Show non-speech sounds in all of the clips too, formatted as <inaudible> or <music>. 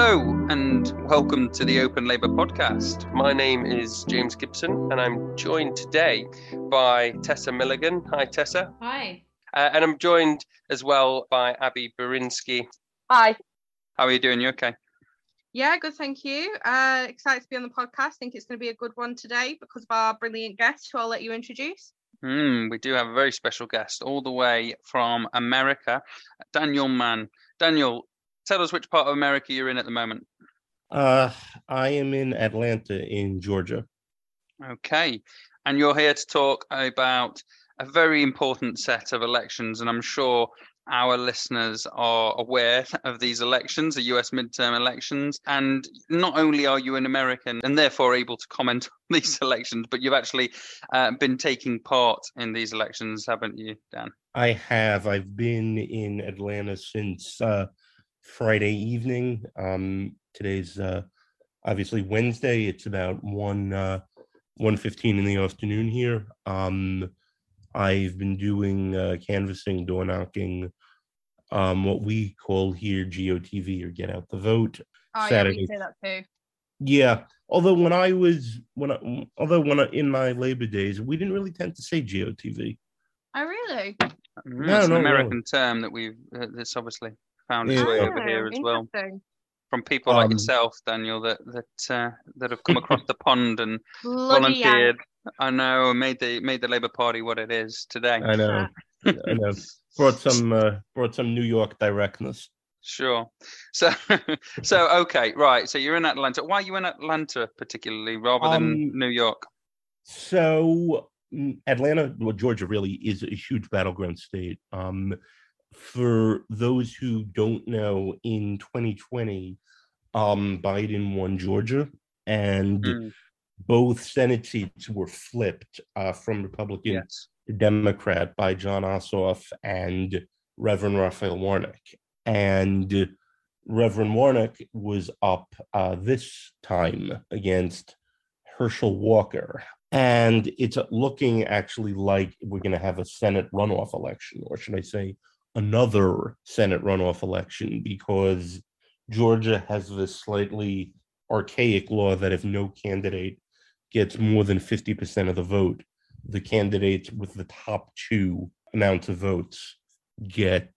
Hello, and welcome to the Open Labour podcast. My name is James Gibson, and I'm joined today by Tessa Milligan. Hi, Tessa. Hi. Uh, and I'm joined as well by Abby Burinsky. Hi. How are you doing? You okay? Yeah, good, thank you. Uh, excited to be on the podcast. I think it's going to be a good one today because of our brilliant guest, who I'll let you introduce. Mm, we do have a very special guest all the way from America, Daniel Mann. Daniel, tell us which part of America you're in at the moment. Uh, I am in Atlanta, in Georgia. Okay. And you're here to talk about a very important set of elections. And I'm sure our listeners are aware of these elections, the US midterm elections. And not only are you an American and therefore able to comment <laughs> on these elections, but you've actually uh, been taking part in these elections, haven't you, Dan? I have. I've been in Atlanta since uh, Friday evening. Um, today's uh, obviously Wednesday. It's about one uh, one fifteen in the afternoon here. Um, I've been doing uh, canvassing, door knocking, um, what we call here GOTV or Get Out the Vote. Oh, Saturday. yeah, we say that too. Yeah, although when I was when I, although when I, in my labor days, we didn't really tend to say GOTV. Oh, really? Mm, No, it's an no, no. American term that we've uh, that's obviously found its Yeah. way Oh, over here as well. From people like Um, yourself, Daniel, that that uh, that have come across <laughs> the pond and Bloody volunteered. I know, made the made the Labour Party what it is today. I know, I know. Brought some uh, brought some New York directness. Sure. So, <laughs> so okay, right. So you're in Atlanta. Why are you in Atlanta particularly, rather than Um, New York? So mm, Atlanta, well, Georgia really is a huge battleground state. Um, for those who don't know, in 2020, um, Biden won Georgia, and Mm, both Senate seats were flipped uh, from Republican yes. to Democrat by Jon Ossoff and Reverend Raphael Warnock. And Reverend Warnock was up uh, this time against Herschel Walker. And it's looking actually like we're going to have a Senate runoff election, or should I say, another Senate runoff election, because Georgia has this slightly archaic law that if no candidate gets more than 50% of the vote, the candidates with the top two amounts of votes get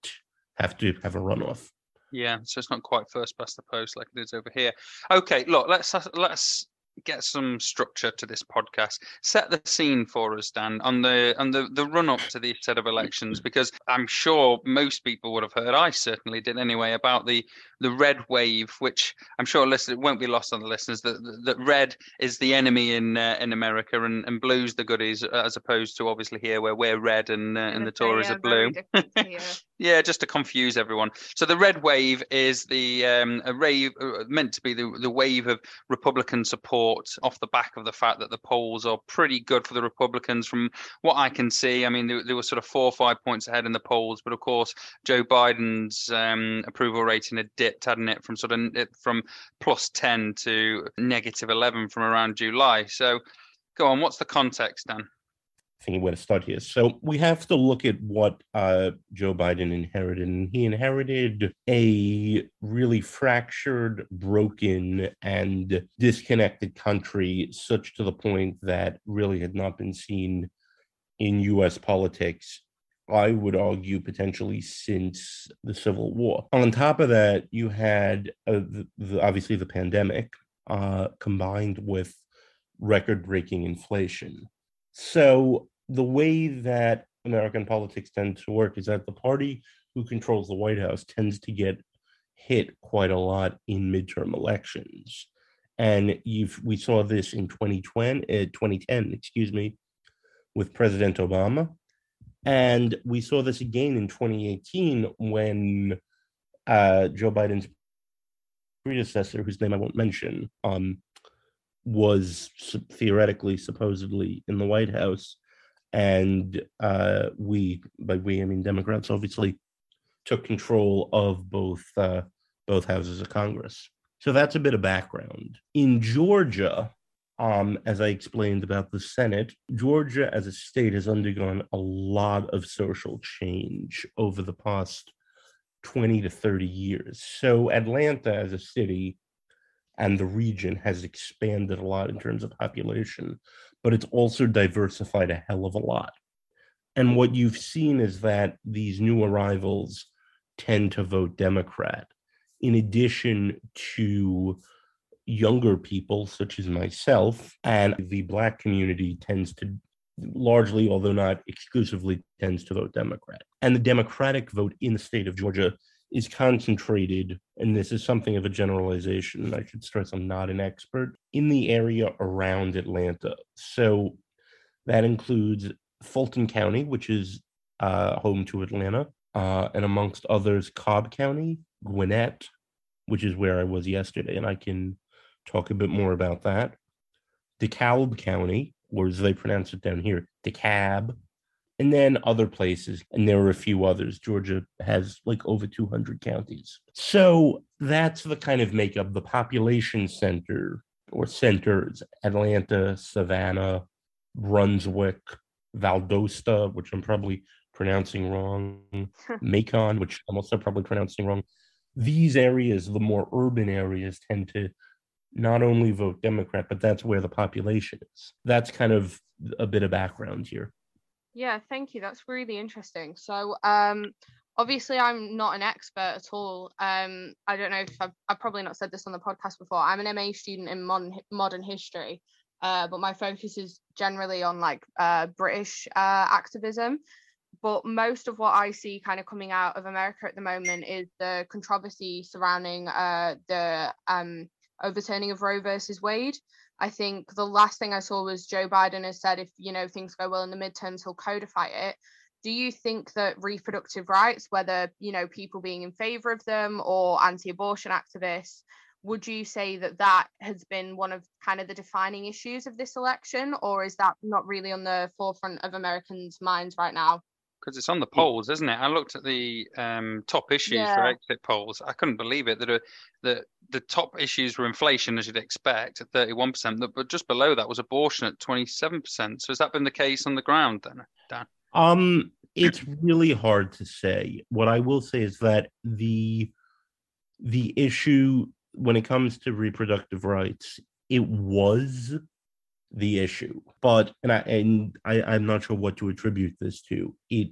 have to have a runoff. Yeah. So it's not quite first past the post like it is over here. Okay. Look, let's let's get some structure to this podcast. Set the scene for us, Dan, on the on the the run up to these set of elections, because I'm sure most people would have heard. I certainly did anyway about the the red wave, which I'm sure listen, it won't be lost on the listeners that that red is the enemy in uh, in America and, and blue's the goodies, uh, as opposed to obviously here where we're red and uh, and the Tories Yeah, are blue. different <laughs> here. Yeah, just to confuse everyone. So the red wave is the um, a rave uh, meant to be the the wave of Republican support off the back of the fact that the polls are pretty good for the Republicans from what I can see. I mean, they, they were sort of four or five points ahead in the polls, but of course Joe Biden's um, approval rating had dipped, hadn't it, from sort of from plus ten to negative eleven from around July. So go on, what's the context, Dan? thinking where to start here. So we have to look at what uh, Joe Biden inherited. And he inherited a really fractured, broken, and disconnected country, such to the point that really had not been seen in US politics. I would argue potentially since the Civil War. On top of that, you had uh, the, the, obviously the pandemic uh, combined with record breaking inflation. So the way that American politics tend to work is that the party who controls the White House tends to get hit quite a lot in midterm elections. And we saw this in 2020, uh, 2010, excuse me, with President Obama. And we saw this again in 2018 when uh, Joe Biden's predecessor, whose name I won't mention, um, was theoretically, supposedly in the White House. And uh, we, by we, I mean Democrats, obviously took control of both uh, both houses of Congress. So that's a bit of background. In Georgia, um, as I explained about the Senate, Georgia as a state has undergone a lot of social change over the past 20 to 30 years. So Atlanta as a city and the region has expanded a lot in terms of population, but it's also diversified a hell of a lot. And what you've seen is that these new arrivals tend to vote Democrat, in addition to younger people, such as myself, and the Black community tends to largely, although not exclusively, tends to vote Democrat. And the Democratic vote in the state of Georgia is concentrated, and this is something of a generalization, I should stress I'm not an expert, in the area around Atlanta. So that includes Fulton County, which is uh, home to Atlanta, uh, and amongst others, Cobb County, Gwinnett, which is where I was yesterday, and I can talk a bit more about that. DeKalb County, or as they pronounce it down here, DeKalb, and then other places. And there are a few others. Georgia has like over 200 counties. So that's the kind of makeup. The population center or centers Atlanta, Savannah, Brunswick, Valdosta, which I'm probably pronouncing wrong, <laughs> Macon, which I'm also probably pronouncing wrong. These areas, the more urban areas, tend to not only vote Democrat, but that's where the population is. That's kind of a bit of background here. Yeah, thank you. That's really interesting. So, um, obviously, I'm not an expert at all. Um, I don't know if I've, I've probably not said this on the podcast before. I'm an MA student in modern modern history, uh, but my focus is generally on like uh, British uh, activism. But most of what I see kind of coming out of America at the moment is the controversy surrounding uh, the um, overturning of Roe versus Wade. I think the last thing I saw was Joe Biden has said if you know things go well in the midterms, he'll codify it. Do you think that reproductive rights, whether you know people being in favor of them or anti-abortion activists, would you say that that has been one of kind of the defining issues of this election, or is that not really on the forefront of Americans' minds right now? because it's on the polls, isn't it? I looked at the um, top issues yeah. for exit polls. I couldn't believe it that uh, the top issues were inflation, as you'd expect, at thirty one percent. But just below that was abortion at twenty seven percent. So has that been the case on the ground then, Dan? Um, it's really hard to say. What I will say is that the the issue when it comes to reproductive rights, it was the issue. But and I and I, I'm not sure what to attribute this to. It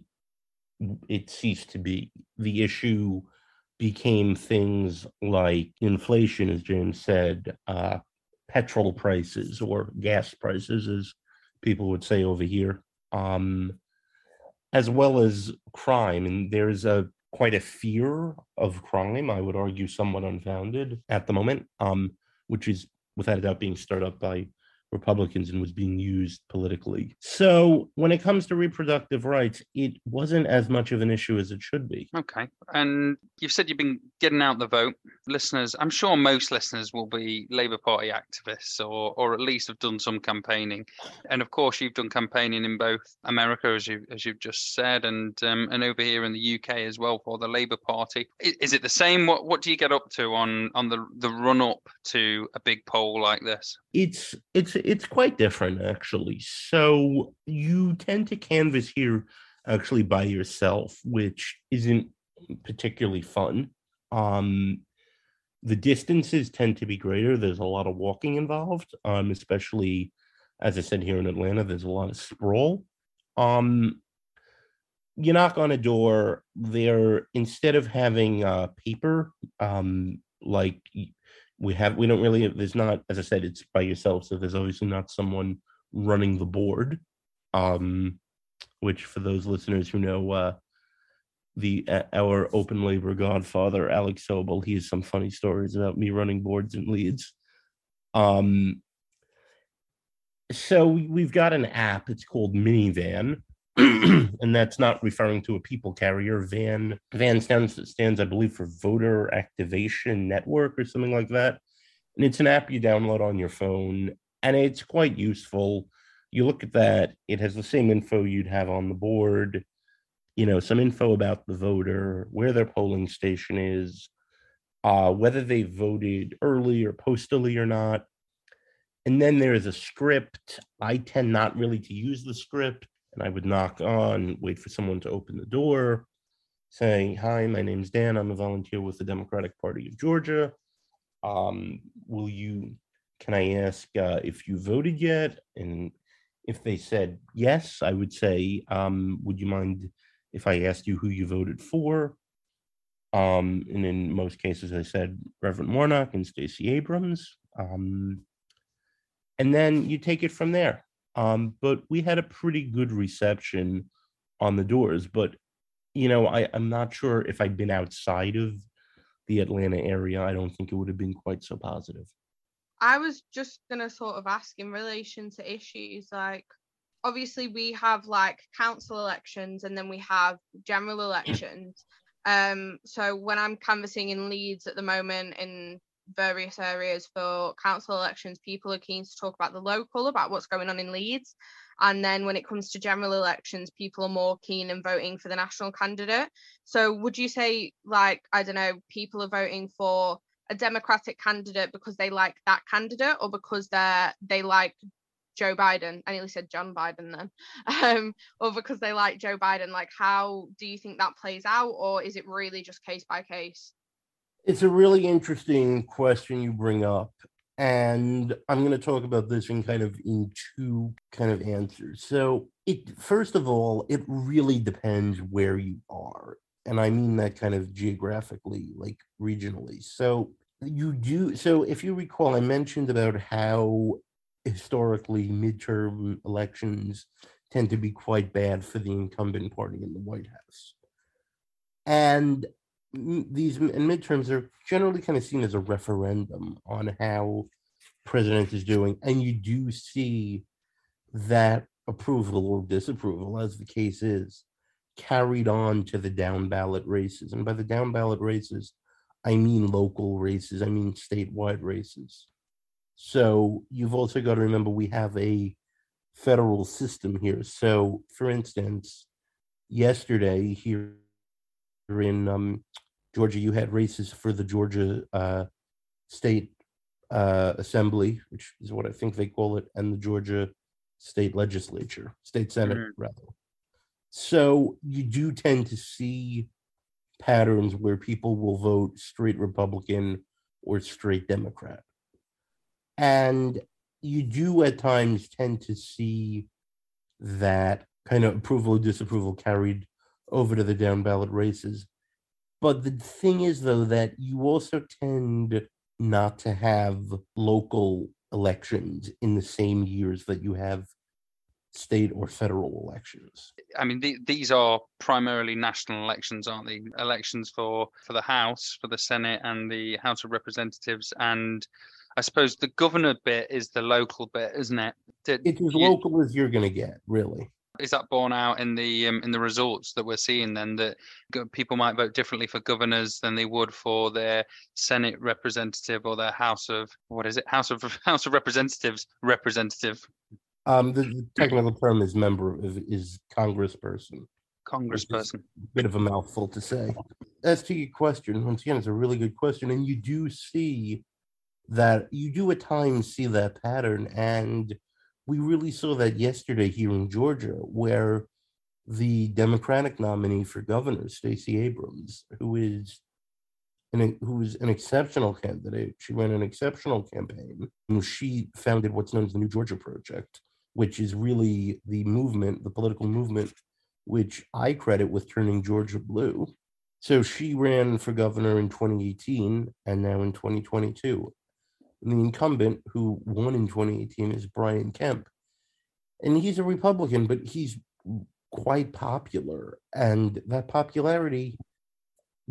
it ceased to be. The issue became things like inflation, as James said, uh, petrol prices or gas prices, as people would say over here, um, as well as crime. And there's a quite a fear of crime, I would argue somewhat unfounded at the moment, um, which is without a doubt being stirred up by Republicans and was being used politically. So when it comes to reproductive rights, it wasn't as much of an issue as it should be. Okay. And you've said you've been getting out the vote. Listeners, I'm sure most listeners will be Labour Party activists or or at least have done some campaigning. And of course you've done campaigning in both America as you as you've just said and um, and over here in the UK as well for the Labour Party. Is, is it the same? What what do you get up to on on the the run up to a big poll like this? It's it's it's quite different actually. So you tend to canvas here actually by yourself, which isn't particularly fun. Um, the distances tend to be greater. There's a lot of walking involved, um, especially as I said here in Atlanta. There's a lot of sprawl. Um, you knock on a door. There instead of having uh, paper, um, like we have we don't really there's not as i said it's by yourself so there's obviously not someone running the board um which for those listeners who know uh the uh, our open labor godfather alex sobel he has some funny stories about me running boards in Leeds. Um so we've got an app it's called minivan <clears throat> and that's not referring to a people carrier. Van Van stands stands, I believe, for Voter Activation Network or something like that. And it's an app you download on your phone, and it's quite useful. You look at that; it has the same info you'd have on the board. You know, some info about the voter, where their polling station is, uh, whether they voted early or postally or not. And then there is a script. I tend not really to use the script and I would knock on, wait for someone to open the door. saying, Hi, my name's Dan. I'm a volunteer with the Democratic Party of Georgia. Um, will you, can I ask uh, if you voted yet? And if they said yes, I would say, um, Would you mind if I asked you who you voted for? Um, and in most cases, I said Reverend Warnock and Stacey Abrams. Um, and then you take it from there. Um, but we had a pretty good reception on the doors. But you know, I, I'm not sure if I'd been outside of the Atlanta area, I don't think it would have been quite so positive. I was just gonna sort of ask in relation to issues like obviously we have like council elections and then we have general elections. Um, so when I'm canvassing in Leeds at the moment in various areas for council elections, people are keen to talk about the local, about what's going on in Leeds. And then when it comes to general elections, people are more keen in voting for the national candidate. So would you say, like, I don't know, people are voting for a Democratic candidate because they like that candidate or because they're they like Joe Biden. I nearly said John Biden then. <laughs> Um, or because they like Joe Biden. Like, how do you think that plays out, or is it really just case by case? It's a really interesting question you bring up. And I'm going to talk about this in kind of in two kind of answers. So it first of all, it really depends where you are. And I mean that kind of geographically, like regionally. So you do so if you recall, I mentioned about how historically midterm elections tend to be quite bad for the incumbent party in the White House. And these and midterms are generally kind of seen as a referendum on how president is doing and you do see that approval or disapproval as the case is carried on to the down ballot races and by the down ballot races i mean local races i mean statewide races. So you've also got to remember we have a federal system here. So for instance yesterday here in um, Georgia, you had races for the Georgia uh, State uh, Assembly, which is what I think they call it, and the Georgia State Legislature, State Senate, mm-hmm. rather. So you do tend to see patterns where people will vote straight Republican or straight Democrat. And you do at times tend to see that kind of approval or disapproval carried over to the down ballot races. But the thing is, though, that you also tend not to have local elections in the same years that you have state or federal elections. I mean, the, these are primarily national elections, aren't they? Elections for for the House, for the Senate, and the House of Representatives, and I suppose the governor bit is the local bit, isn't it? It's as you, local as you're going to get, really is that borne out in the um, in the results that we're seeing then that people might vote differently for governors than they would for their senate representative or their house of what is it? House of <laughs> house of representatives representative? Um the, the technical term is member of is congressperson. Congressperson. bit of a mouthful to say. As to your question once again it's a really good question and you do see that you do at times see that pattern and we really saw that yesterday here in Georgia, where the Democratic nominee for governor, Stacey Abrams, who is an, who is an exceptional candidate, she ran an exceptional campaign. She founded what's known as the New Georgia Project, which is really the movement, the political movement, which I credit with turning Georgia blue. So she ran for governor in 2018 and now in 2022. The incumbent who won in 2018 is Brian Kemp. And he's a Republican, but he's quite popular. And that popularity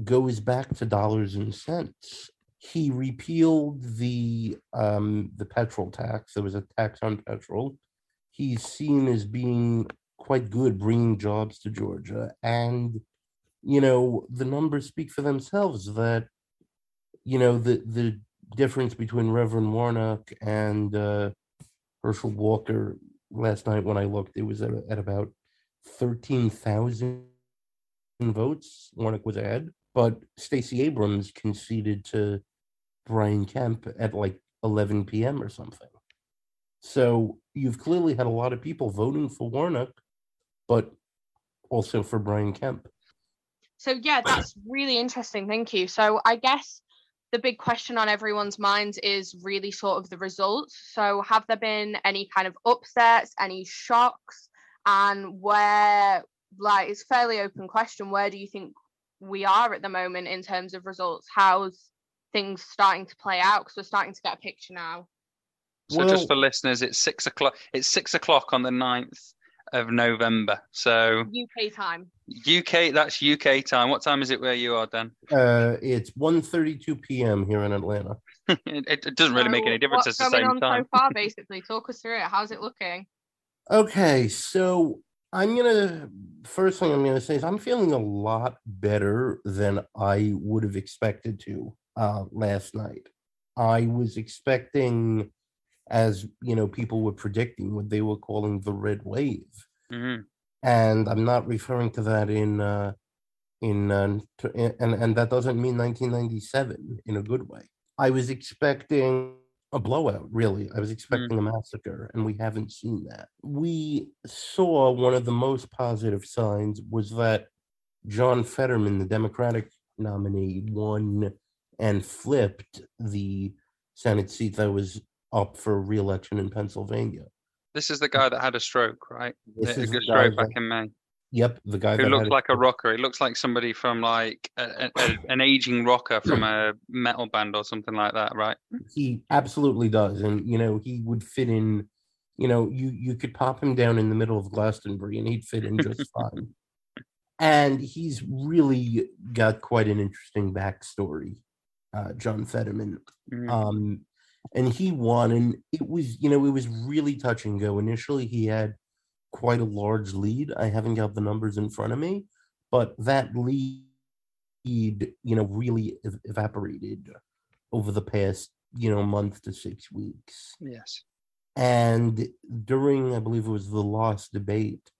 goes back to dollars and cents. He repealed the um, the petrol tax. There was a tax on petrol. He's seen as being quite good bringing jobs to Georgia. And, you know, the numbers speak for themselves that, you know, the, the difference between Reverend Warnock and uh, Herschel Walker last night when I looked, it was at, at about 13,000 votes. Warnock was ahead, but Stacey Abrams conceded to Brian Kemp at like 11 p.m. or something. So you've clearly had a lot of people voting for Warnock, but also for Brian Kemp. so yeah, that's really interesting. Thank you. So I guess the big question on everyone's minds is really sort of the results. So have there been any kind of upsets, any shocks, and where like it's fairly open question. Where do you think we are at the moment in terms of results? How's things starting to play out? Because we're starting to get a picture now. So Well- just for listeners, it's six o'clock. It's six o'clock on the 9th of November. So UK time. UK, that's UK time. What time is it where you are, Dan? Uh, it's 1.32 p.m. here in Atlanta. it, <laughs> it it doesn't really make any difference. What's It's the going same on time. so far? <laughs> Basically, talk us through it. How's it looking? Okay, so I'm gonna first thing I'm gonna say is I'm feeling a lot better than I would have expected to uh, last night. I was expecting, as you know, people were predicting what they were calling the red wave, Mhm. And I'm not referring to that in uh, in uh, t- and and that doesn't mean 1997 in a good way. I was expecting a blowout, really. I was expecting a massacre, and we haven't seen that. We saw one of the most positive signs was that John Fetterman, the Democratic nominee, won and flipped the Senate seat that was up for re-election in Pennsylvania. This is the guy that had a stroke, right? This a is good the guy stroke back that- in May. Yep, the guy Who that looks had like a rocker. He looks like somebody from like a, a, a- an aging rocker from a metal band or something like that, right? he absolutely does and you know he would fit in you know you you could pop him down in the middle of glastonbury and he'd fit in just <laughs> fine and he's really got quite an interesting backstory uh john fetterman Mhm. um and he won and it was you know it was really touch and go. Initially he had quite a large lead. I haven't got the numbers in front of me but that lead you know really ev- evaporated over the past you know month to six weeks. Yes. and during i believe it was the last debate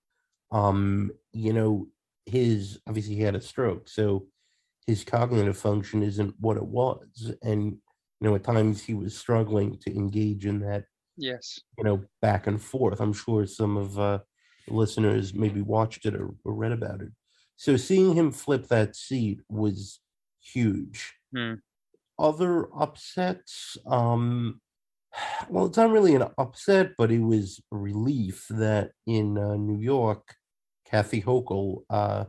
um you know his obviously he had a stroke so his cognitive function isn't what it was and you know at times he was struggling to engage in that Yes. you know back and forth i'm sure some of uh listeners maybe watched it or, or read about it so seeing him flip that seat was huge Hmm. other upsets um well it's not really an upset but it was a relief that in uh, new york kathy hochul uh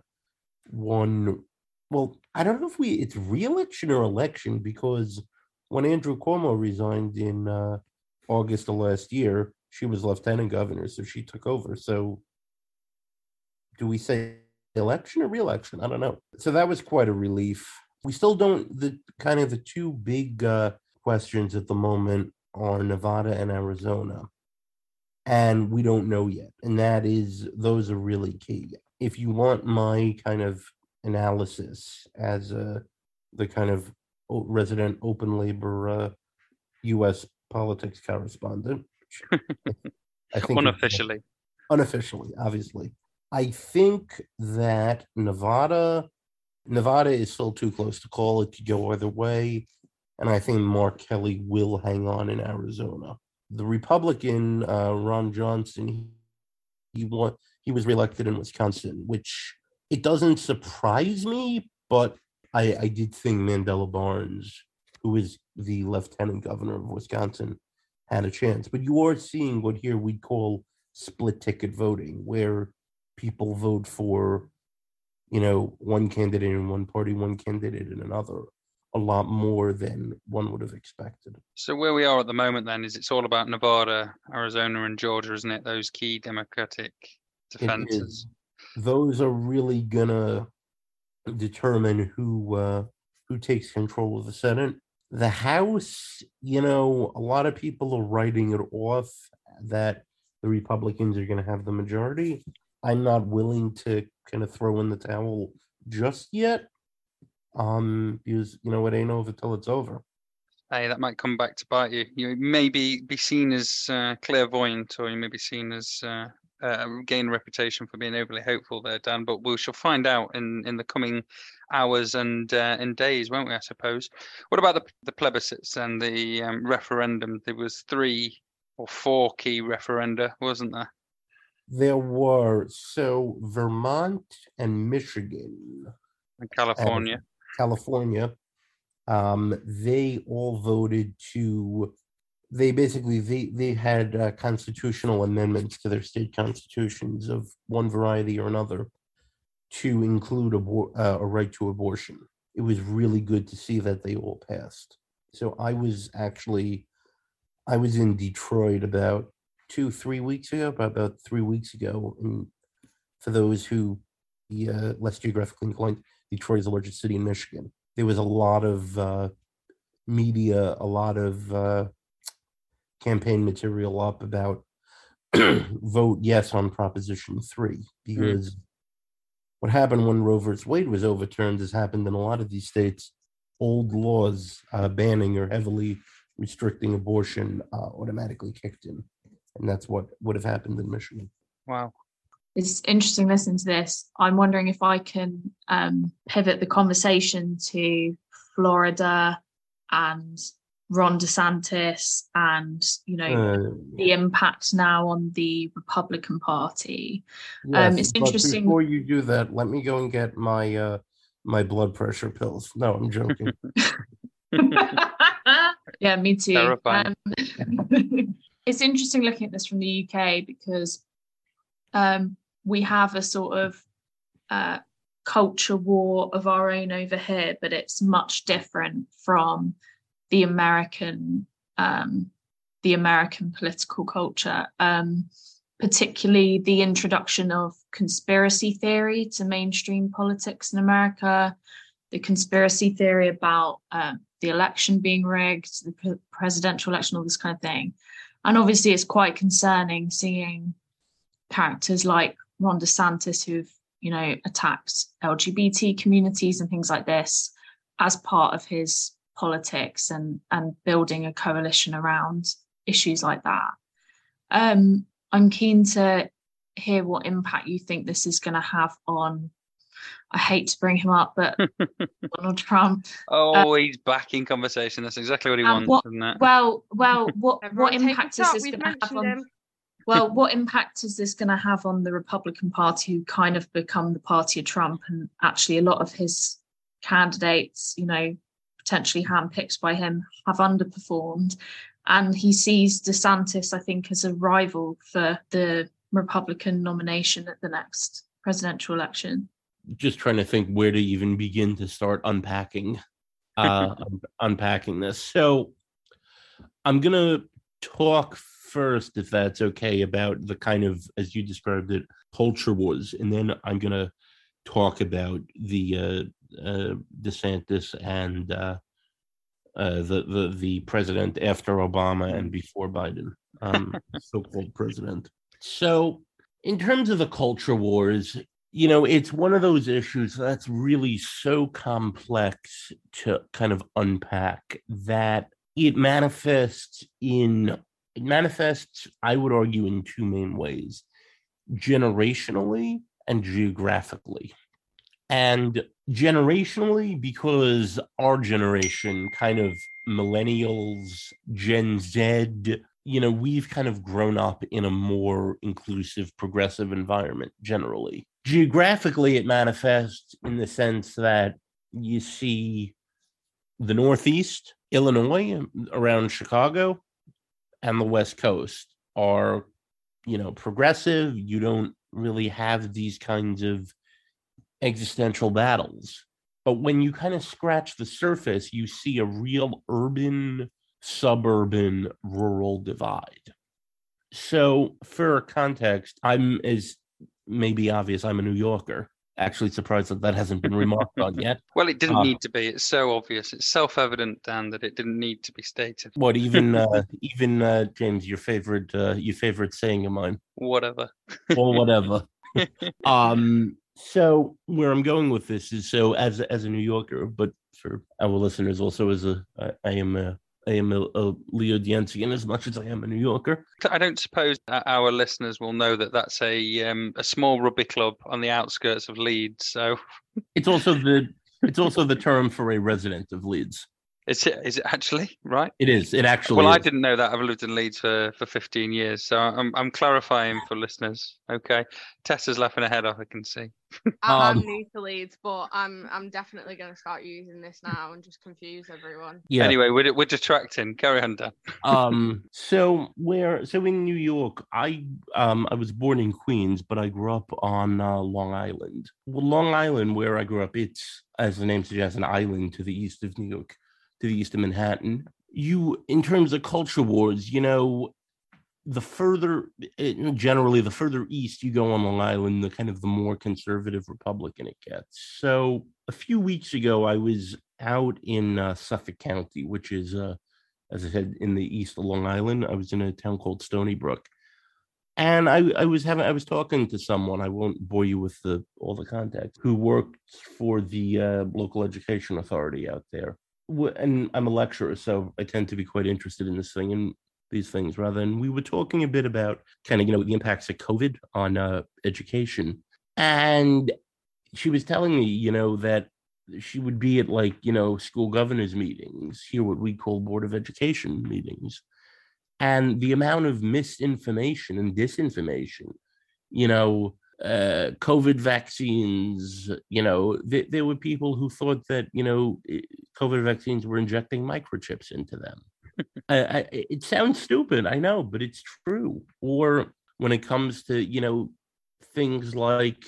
won well i don't know if we it's re-election or election because when andrew cuomo resigned in uh august of last year she was lieutenant governor so she took over. So do we say election or re-election? I don't know. So that was quite a relief. We still don't the kind of the two big uh, questions at the moment are Nevada and Arizona, and we don't know yet. And that is those are really key. If you want my kind of analysis as a the kind of o- resident open labor uh, U.S. politics correspondent, I <laughs> think Unofficially. unofficially, obviously. I think that Nevada, Nevada is still too close to call. It could go either way, and I think Mark Kelly will hang on in Arizona. The Republican uh, Ron Johnson, he, he won. He was reelected in Wisconsin, which it doesn't surprise me, but I, I did think Mandela Barnes, who is the lieutenant governor of Wisconsin, had a chance. But you are seeing what here we'd call split ticket voting, where people vote for, you know, one candidate in one party, one candidate in another, a lot more than one would have expected. So where we are at the moment then is it's all about Nevada, Arizona, and Georgia, isn't it? Those key Democratic defenses. Those are really gonna determine who uh, who takes control of the Senate. The House, you know, a lot of people are writing it off that the Republicans are going to have the majority. I'm not willing to kind of throw in the towel just yet, um, because you know it ain't over till it's over. Hey, that might come back to bite you. You may be, be seen as uh, clairvoyant, or you may be seen as uh, uh, gain a reputation for being overly hopeful there, Dan. But we shall find out in, in the coming hours and uh, and days, won't we? I suppose. What about the the plebiscites and the um, referendum? There was three or four key referenda, wasn't there? There were so Vermont and Michigan And California. California, um, they all voted to. They basically they they had uh, constitutional amendments to their state constitutions of one variety or another to include abor- uh, a right to abortion. It was really good to see that they all passed. So I was actually, I was in Detroit about two, three weeks ago, about, three weeks ago. And for those who, uh, less geographically inclined, Detroit is the largest city in Michigan. There was a lot of uh, media, a lot of uh, campaign material up about <clears throat> vote yes on Proposition 3 because what happened when Roe versus Wade was overturned has happened in a lot of these states. Old laws uh, banning or heavily restricting abortion uh, automatically kicked in, and that's what would have happened in Michigan. Wow. It's interesting listening to this. I'm wondering if I can um, pivot the conversation to Florida and Ron DeSantis and you know Uh, the impact now on the Republican Party. yes, it's interesting- Before you do that, let me go and get my uh, my blood pressure pills. No, I'm joking. <laughs> <laughs> yeah, me too. Terrifying. Um, <laughs> it's interesting looking at this from the UK because um, we have a sort of uh, culture war of our own over here, but it's much different from the American um, the American political culture. Um, particularly the introduction of conspiracy theory to mainstream politics in America, the conspiracy theory about um, the election being rigged, the pre- presidential election, all this kind of thing. And obviously, it's quite concerning seeing characters like Ron DeSantis who've, you know, attacked LGBT communities and things like this as part of his politics and and building a coalition around issues like that. Um, I'm keen to hear what impact you think this is going to have on. I hate to bring him up, but <laughs> Donald Trump. Oh, he's back in conversation. That's exactly what he Um, wants, what- isn't it? Well, well, <laughs> what what impact is this going to have on? him. Well, what impact is this going to have on the Republican Party, who kind of become the party of Trump, and actually a lot of his candidates, you know, potentially handpicked by him, have underperformed, and he sees DeSantis, I think, as a rival for the Republican nomination at the next presidential election. Just trying to think where to even begin to start unpacking uh, <laughs> unpacking this. So I'm gonna talk first, if that's okay, about the kind of as you described it, culture wars, and then I'm gonna talk about the uh, uh, DeSantis and uh, uh, the the the president after Obama and before Biden, um, <laughs> so-called president. So, in terms of the culture wars, you know, it's one of those issues that's really so complex to kind of unpack that it manifests in it manifests, I would argue, in two main ways generationally and geographically. And generationally, because our generation, kind of millennials, Gen Z, you know, we've kind of grown up in a more inclusive, progressive environment generally. Geographically, it manifests in the sense that you see the Northeast, Illinois, around Chicago, and the West Coast are, you know, progressive. You don't really have these kinds of existential battles. But when you kind of scratch the surface, you see a real urban, suburban, rural divide. So, for context, I'm as maybe obvious, I'm a New Yorker. Actually, surprised that that hasn't been remarked on yet. <laughs> Well, it didn't Uh, need to be. It's so obvious. It's self-evident, Dan, that it didn't need to be stated. What even <laughs> uh, even uh, James, your favorite uh, your favorite saying of mine, Whatever. or whatever. <laughs> um so where i'm going with this is so as a- as a new yorker but for our listeners also as a i, I am a i am a, a Leodiensian as much as i am a new yorker I don't suppose that our listeners will know that that's a um, a small rugby club on the outskirts of Leeds. So it's also the it's also the term for a resident of leeds Is it? Is it actually right? It is. It actually. Well, I didn't know that. I've lived in Leeds for, for 15 years, so I'm I'm clarifying for listeners. Okay, Tessa's laughing her head off. I can see. I, I'm Um, new to Leeds, but I'm I'm definitely going to start using this now and just confuse everyone. Yeah. Anyway, we're we're detracting. Carry on, Dan. <laughs> um so where so in new york i um i was born in queens but i grew up on uh, long island well, long island where i grew up it's as the name suggests an island to the east of new york to the east of manhattan you in terms of culture wars you know the further eh, generally the further east you go on long island the kind of the more conservative republican it gets so a few weeks ago i was out in uh, suffolk county which is uh as I said, in the east of Long Island. I was in a town called Stony Brook. And I, I was having I was talking to someone, I won't bore you with the all the context, who worked for the uh, local education authority out there. And I'm a lecturer, so I tend to be quite interested in this thing and these things rather. And we were talking a bit about kind of, you know, the impacts of COVID on uh, education. And she was telling me, you know, that she would be at like you know school governors meetings here what we call board of education meetings and the amount of misinformation and disinformation you know uh covid vaccines you know th- there were people who thought that you know covid vaccines were injecting microchips into them I, I, it sounds stupid i know but it's true or when it comes to you know things like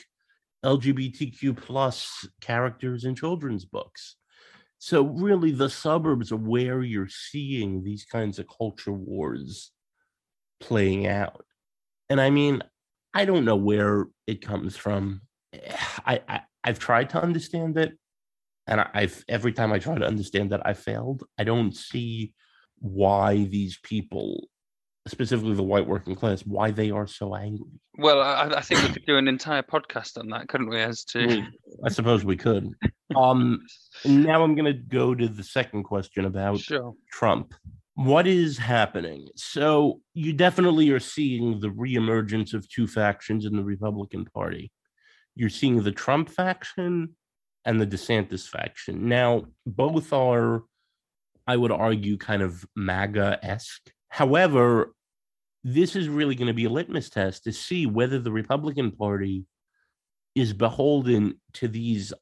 LGBTQ plus characters in children's books. So really the suburbs are where you're seeing these kinds of culture wars playing out. And I mean, I don't know where it comes from. <sighs> I, I I've tried to understand it. And I, I've every time I try to understand that I failed. I don't see why these people, specifically the white working class, why they are so angry. Well, I, I think we could do an entire podcast on that, couldn't we? As to We- I suppose we could. Um, now I'm going to go to the second question about sure. Trump. What is happening? So you definitely are seeing the reemergence of two factions in the Republican Party. You're seeing the Trump faction and the DeSantis faction. Now, both are, I would argue, kind of MAGA esque. However, this is really going to be a litmus test to see whether the Republican Party is beholden to these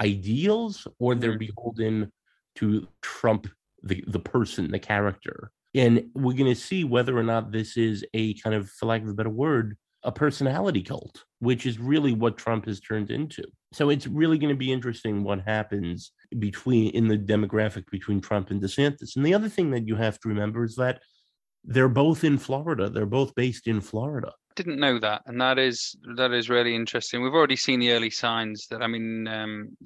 ideals or they're mm-hmm. beholden to Trump, the, the person, the character. And we're going to see whether or not this is a kind of, for lack of a better word, a personality cult, which is really what Trump has turned into. So it's really going to be interesting what happens between in the demographic between Trump and DeSantis. And the other thing that you have to remember is that they're both in Florida. They're both based in Florida. Didn't know that, and that is that is really interesting. We've already seen the early signs that I mean um,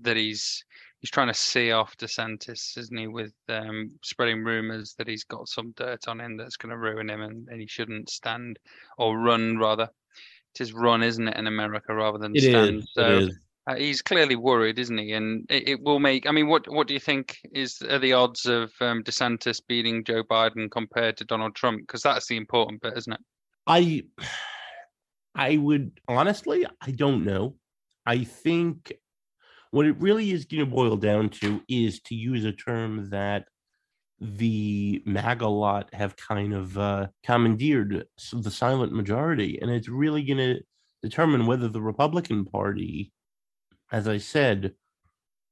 that he's he's trying to see off DeSantis, isn't he? With um, spreading rumors that he's got some dirt on him that's going to ruin him, and, and he shouldn't stand or run rather. It is run, isn't it, in America rather than It stand? is. So uh, he's clearly worried, isn't he? And it, it will make. I mean, what what do you think is are the odds of um, DeSantis beating Joe Biden compared to Donald Trump? Because that's the important bit, isn't it? I I would honestly, I don't know. I think what it really is going to boil down to is to use a term that the MAGA lot have kind of uh, commandeered the silent majority, and it's really going to determine whether the Republican Party, as I said,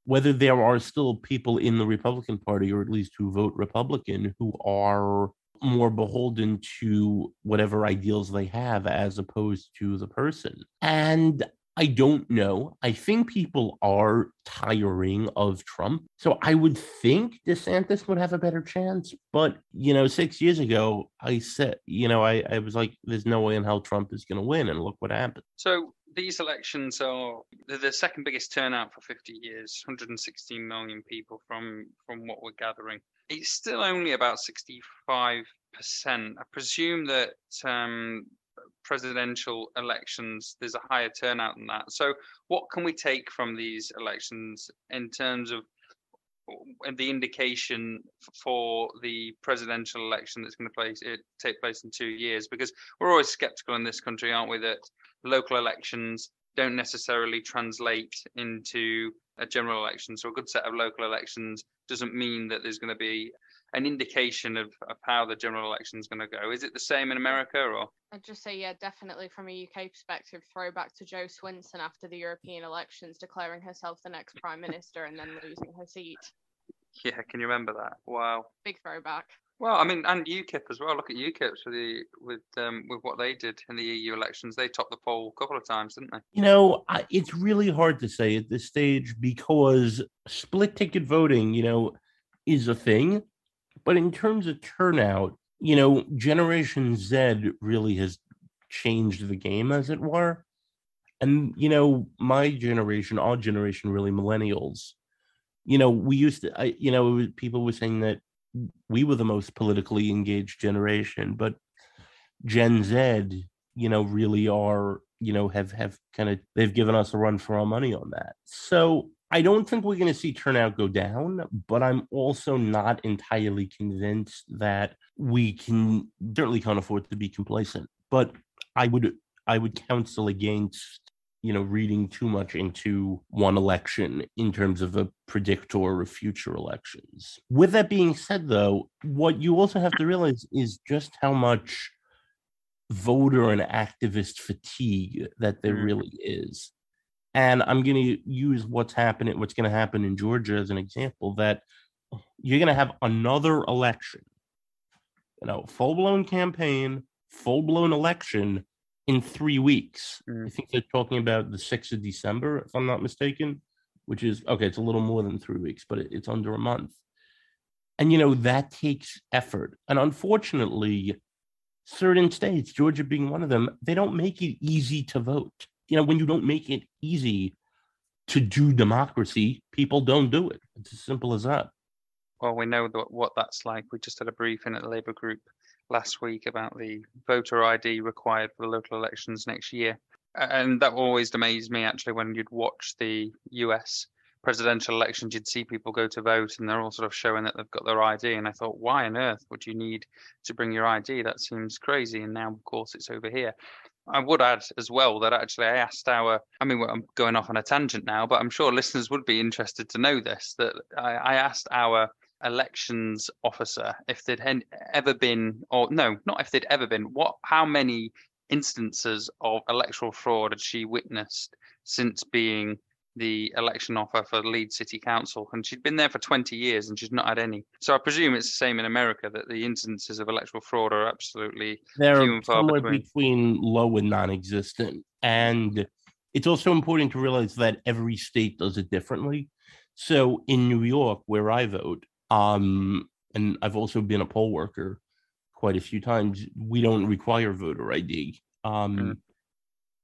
whether there are still people in the Republican Party, or at least who vote Republican, who are more beholden to whatever ideals they have as opposed to the person. And I don't know. I think people are tiring of Trump. So I would think DeSantis would have a better chance. But, you know, six years ago, I said, you know, I, I was like, there's no way in hell Trump is going to win. And look what happened. So these elections are the second biggest turnout for 50 years 116 million people from from what we're gathering it's still only about 65 percent i presume that um presidential elections there's a higher turnout than that so what can we take from these elections in terms of uh, the indication for the presidential election that's going to place it take place in two years because we're always skeptical in this country aren't we that local elections don't necessarily translate into a general election. So a good set of local elections doesn't mean that there's going to be an indication of, of how the general election is going to go. Is it the same in America or? I'd just say, yeah, definitely from a UK perspective, throwback to Jo Swinson after the European elections, declaring herself the next prime minister and then losing her seat. Yeah, can you remember that? Wow. Big throwback. Well, I mean, and UKIP as well. Look at UKIP with the with um, with what they did in the EU elections. They topped the poll a couple of times, didn't they? You know, I, it's really hard to say at this stage because split ticket voting, you know, is a thing. But in terms of turnout, you know, Generation Z really has changed the game, as it were. And, you know, my generation, our generation, really millennials, you know, we used to, I, you know, was, people were saying that we were the most politically engaged generation, but Gen Z, you know, really are, you know, have have kind of they've given us a run for our money on that. So I don't think we're going to see turnout go down, but I'm also not entirely convinced that we can certainly can't afford to be complacent. But I would I would counsel against you know reading too much into one election in terms of a predictor of future elections with that being said though what you also have to realize is just how much voter and activist fatigue that there mm. really is and i'm going to use what's happening what's going to happen in georgia as an example that you're going to have another election you know full-blown campaign full-blown election in three weeks. Mm. I think they're talking about the 6th of December, if I'm not mistaken, which is okay, it's a little more than three weeks, but it, it's under a month. And, you know, that takes effort. And unfortunately, certain states, Georgia being one of them, they don't make it easy to vote. You know, when you don't make it easy to do democracy, people don't do it. It's as simple as that. Well, we know that, what that's like. We just had a briefing at the Labour group last week about the voter ID required for the local elections next year. And that always amazed me actually when you'd watch the US presidential elections, you'd see people go to vote and they're all sort of showing that they've got their ID. And I thought, why on earth would you need to bring your ID? That seems crazy. And now, of course, it's over here. I would add as well that actually I asked our, I mean, I'm going off on a tangent now, but I'm sure listeners would be interested to know this that I, I asked our elections officer if there'd ever been, or no, not if there'd ever been, what, how many instances of electoral fraud had she witnessed since being the election offer for Leeds City Council, and she'd been there for 20 years and she's not had any. So I presume it's the same in America that the instances of electoral fraud are absolutely they're somewhere between. between low and non-existent. And it's also important to realize that every state does it differently. So in New York, where I vote, um, and I've also been a poll worker quite a few times. We don't require voter ID. Um, mm.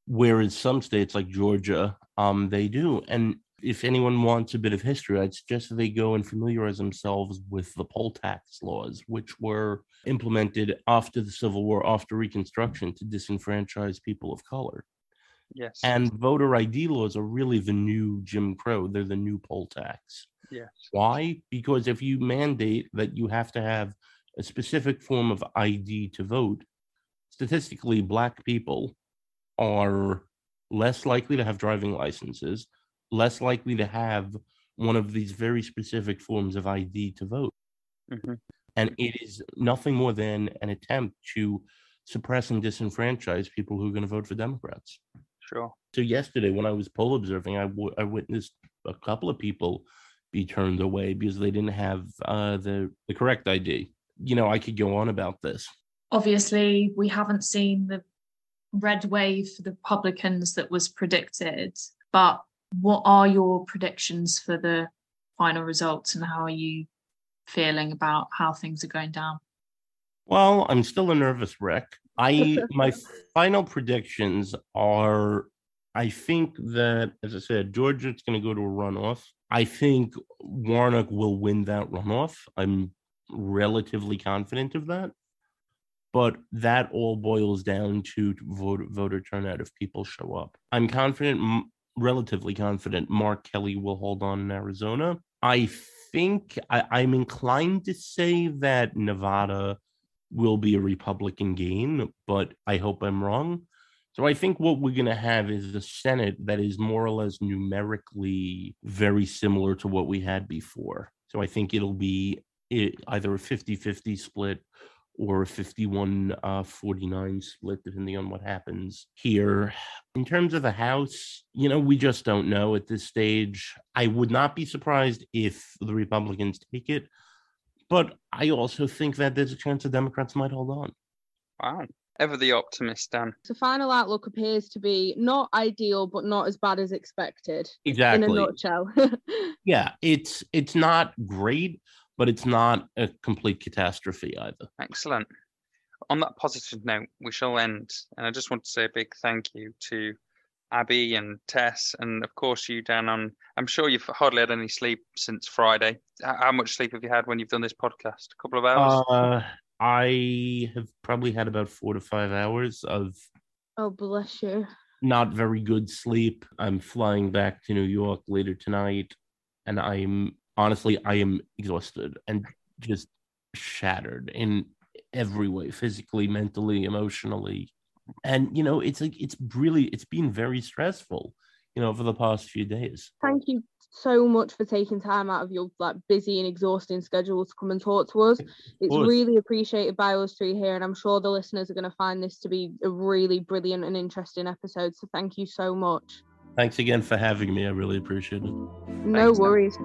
Whereas some states like Georgia, um, they do. And if anyone wants a bit of history, I'd suggest that they go and familiarize themselves with the poll tax laws, which were implemented after the Civil War, after Reconstruction, to disenfranchise people of color. Yes. And voter ID laws are really the new Jim Crow. They're the new poll tax. Yes. Why? Because if you mandate that you have to have a specific form of ID to vote, statistically, Black people are less likely to have driving licenses, less likely to have one of these very specific forms of ID to vote. Mm-hmm. And it is nothing more than an attempt to suppress and disenfranchise people who are going to vote for Democrats. Sure. So yesterday, when I was poll observing, I, w- I witnessed a couple of people be turned away because they didn't have uh, the the correct ID. You know, I could go on about this. Obviously, we haven't seen the red wave for the Republicans that was predicted, but what are your predictions for the final results and how are you feeling about how things are going down? Well, I'm still a nervous wreck. I <laughs> my final predictions are I think that, as I said, Georgia's going to go to a runoff. I think Warnock will win that runoff. I'm relatively confident of that. But that all boils down to voter, voter turnout if people show up. I'm confident, relatively confident, Mark Kelly will hold on in Arizona. I think I, I'm inclined to say that Nevada will be a Republican gain, but I hope I'm wrong. So I think what we're going to have is a Senate that is more or less numerically very similar to what we had before. So I think it'll be either a 50 50 split or a 51 uh, 49 split, depending on what happens here. In terms of the House, you know, we just don't know at this stage. I would not be surprised if the Republicans take it, but I also think that there's a chance the Democrats might hold on. Wow. Ever the optimist, Dan. The final outlook appears to be not ideal, but not as bad as expected. Exactly. In a nutshell. <laughs> yeah, it's it's not great, but it's not a complete catastrophe either. Excellent. On that positive note, we shall end. And I just want to say a big thank you to Abby and Tess, and of course you, Dan. On I'm sure you've hardly had any sleep since Friday. How much sleep have you had when you've done this podcast? A couple of hours. Uh, I have probably had about four to five hours of. Oh, bless you. Not very good sleep. I'm flying back to New York later tonight, and I'm honestly, I am exhausted and just shattered in every way physically, mentally, emotionally. And, you know, it's like, it's really, it's been very stressful, you know, for the past few days. Thank you so much for taking time out of your like busy and exhausting schedule to come and talk to us. It's really appreciated by us three here, and I'm sure the listeners are going to find this to be a really brilliant and interesting episode. So thank you so much. Thanks again for having me. I really appreciate it. No Thanks, worries.